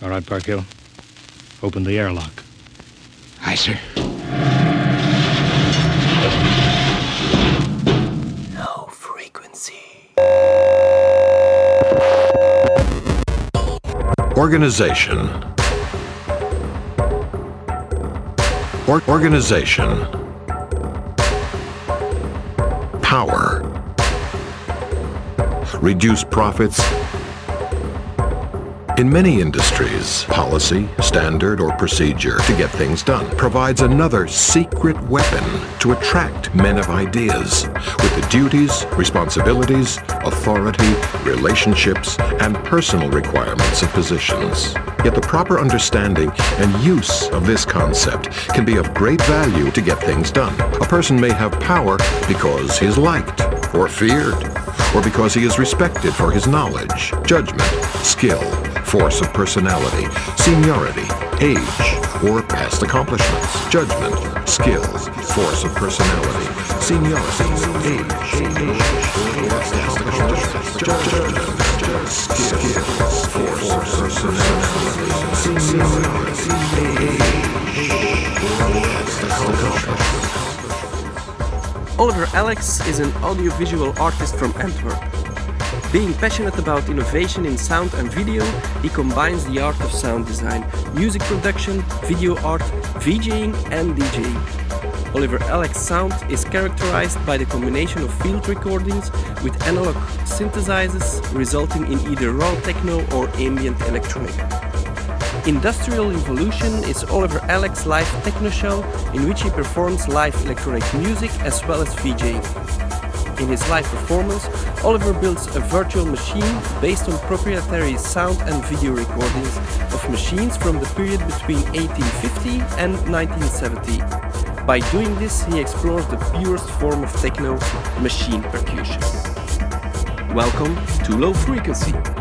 All right, Parkhill. Open the airlock. Aye, sir. Low frequency. Organization. Or- organization. Power. Reduce profits. In many industries, policy, standard, or procedure to get things done provides another secret weapon to attract men of ideas with the duties, responsibilities, authority, relationships, and personal requirements of positions. Yet the proper understanding and use of this concept can be of great value to get things done. A person may have power because he is liked or feared, or because he is respected for his knowledge, judgment, skill, force of personality, seniority, age, or past accomplishments, judgment, skills, force of personality, seniority, age, or past accomplishments, judgment, skill, force of personality, seniority, age, past accomplishments. Oliver Alex is an audiovisual artist from Antwerp. Being passionate about innovation in sound and video, he combines the art of sound design, music production, video art, VJing, and DJing. Oliver Alex sound is characterized by the combination of field recordings with analog synthesizers, resulting in either raw techno or ambient electronic. Industrial Evolution is Oliver Alex live techno show in which he performs live electronic music as well as VJing. In his live performance, Oliver builds a virtual machine based on proprietary sound and video recordings of machines from the period between 1850 and 1970. By doing this, he explores the purest form of techno, machine percussion. Welcome to Low Frequency.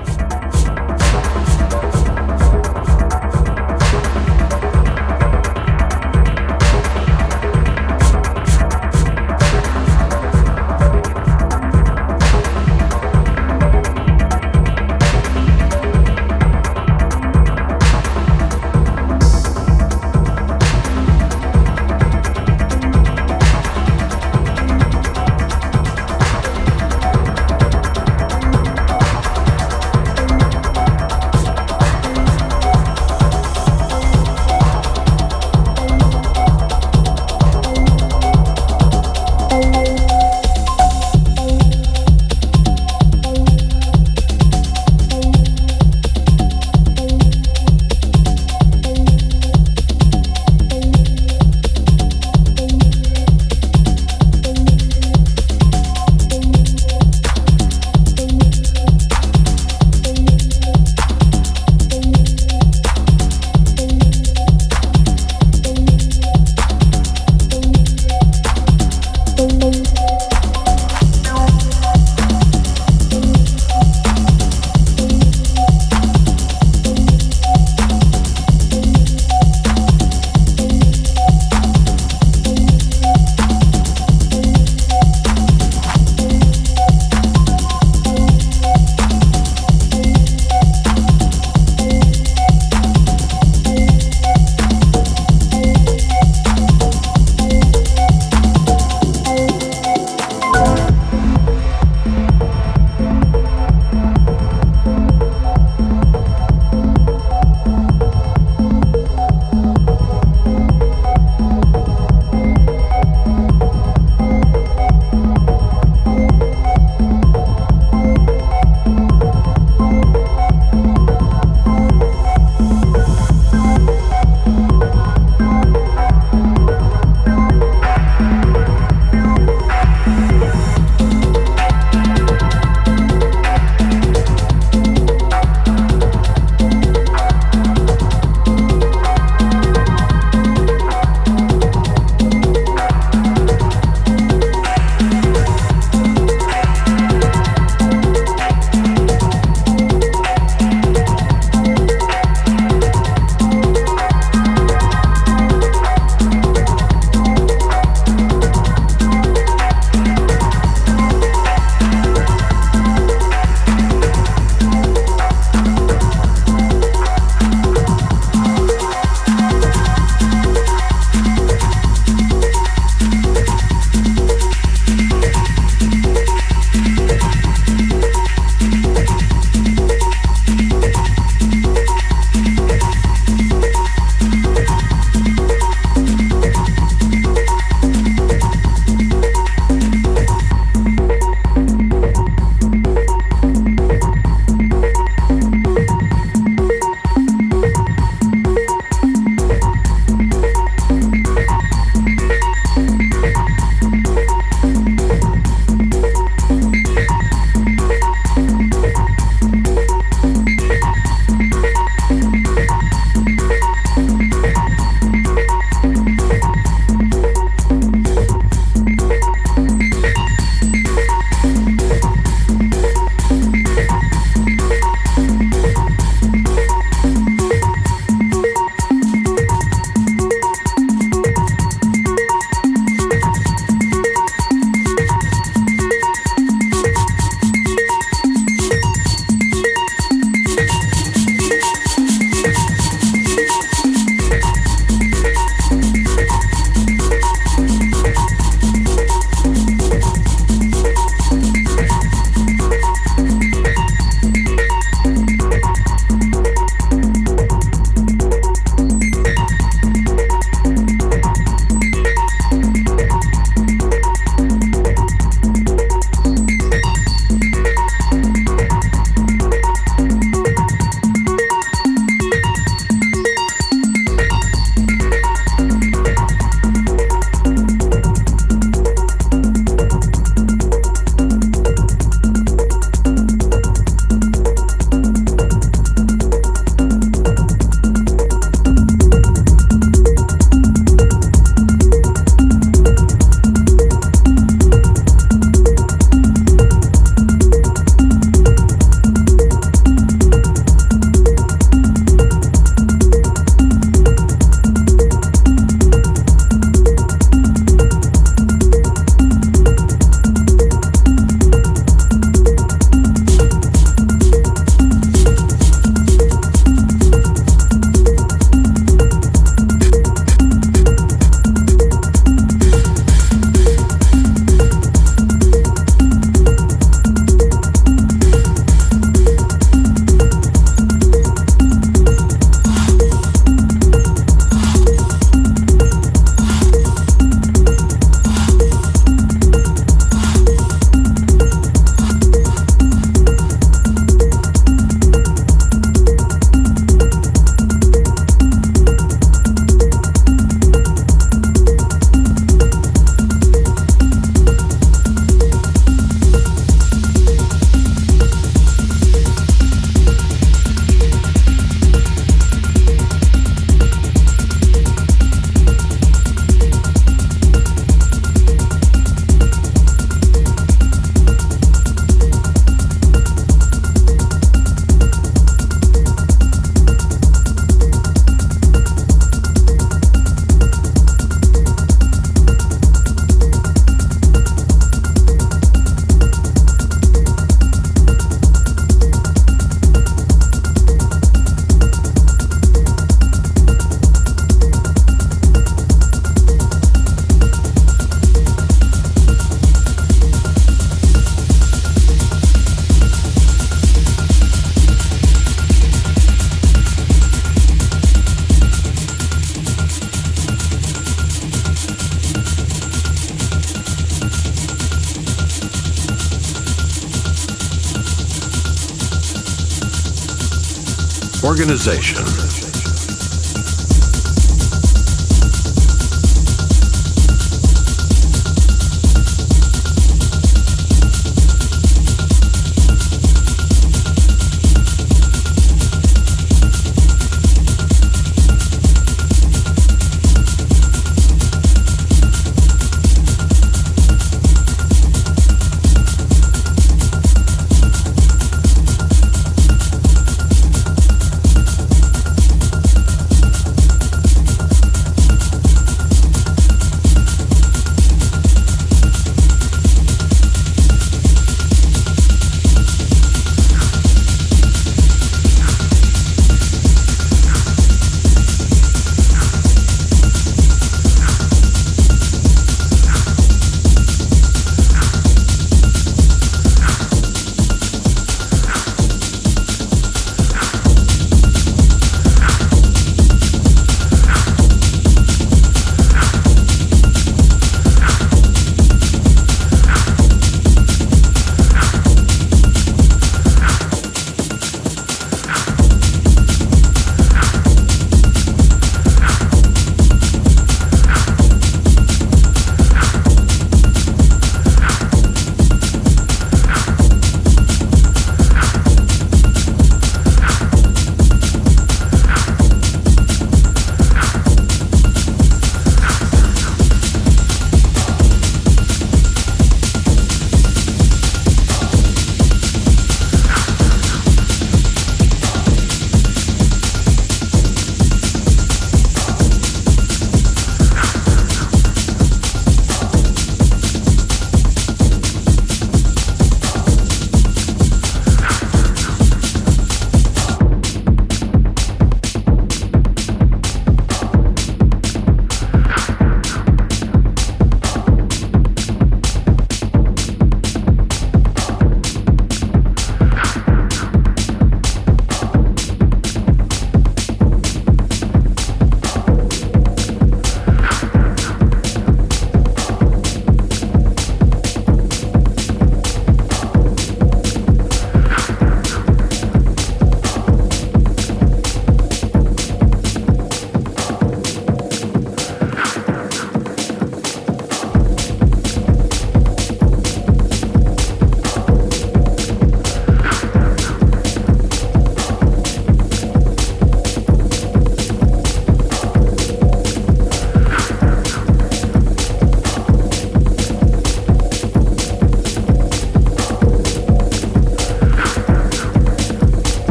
Organization.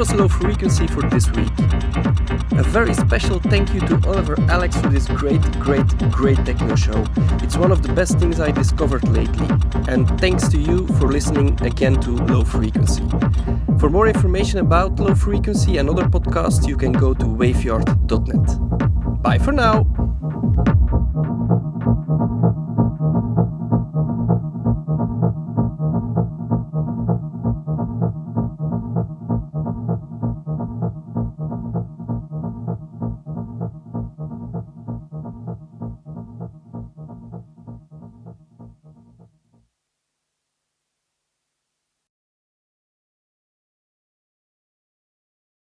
Was Low Frequency for this week. A very special thank you to Oliver Alex for this great, great, great techno show. It's one of the best things I discovered lately. And thanks to you for listening again to Low Frequency. For more information about Low Frequency and other podcasts, you can go to waveyard.net. Bye for now.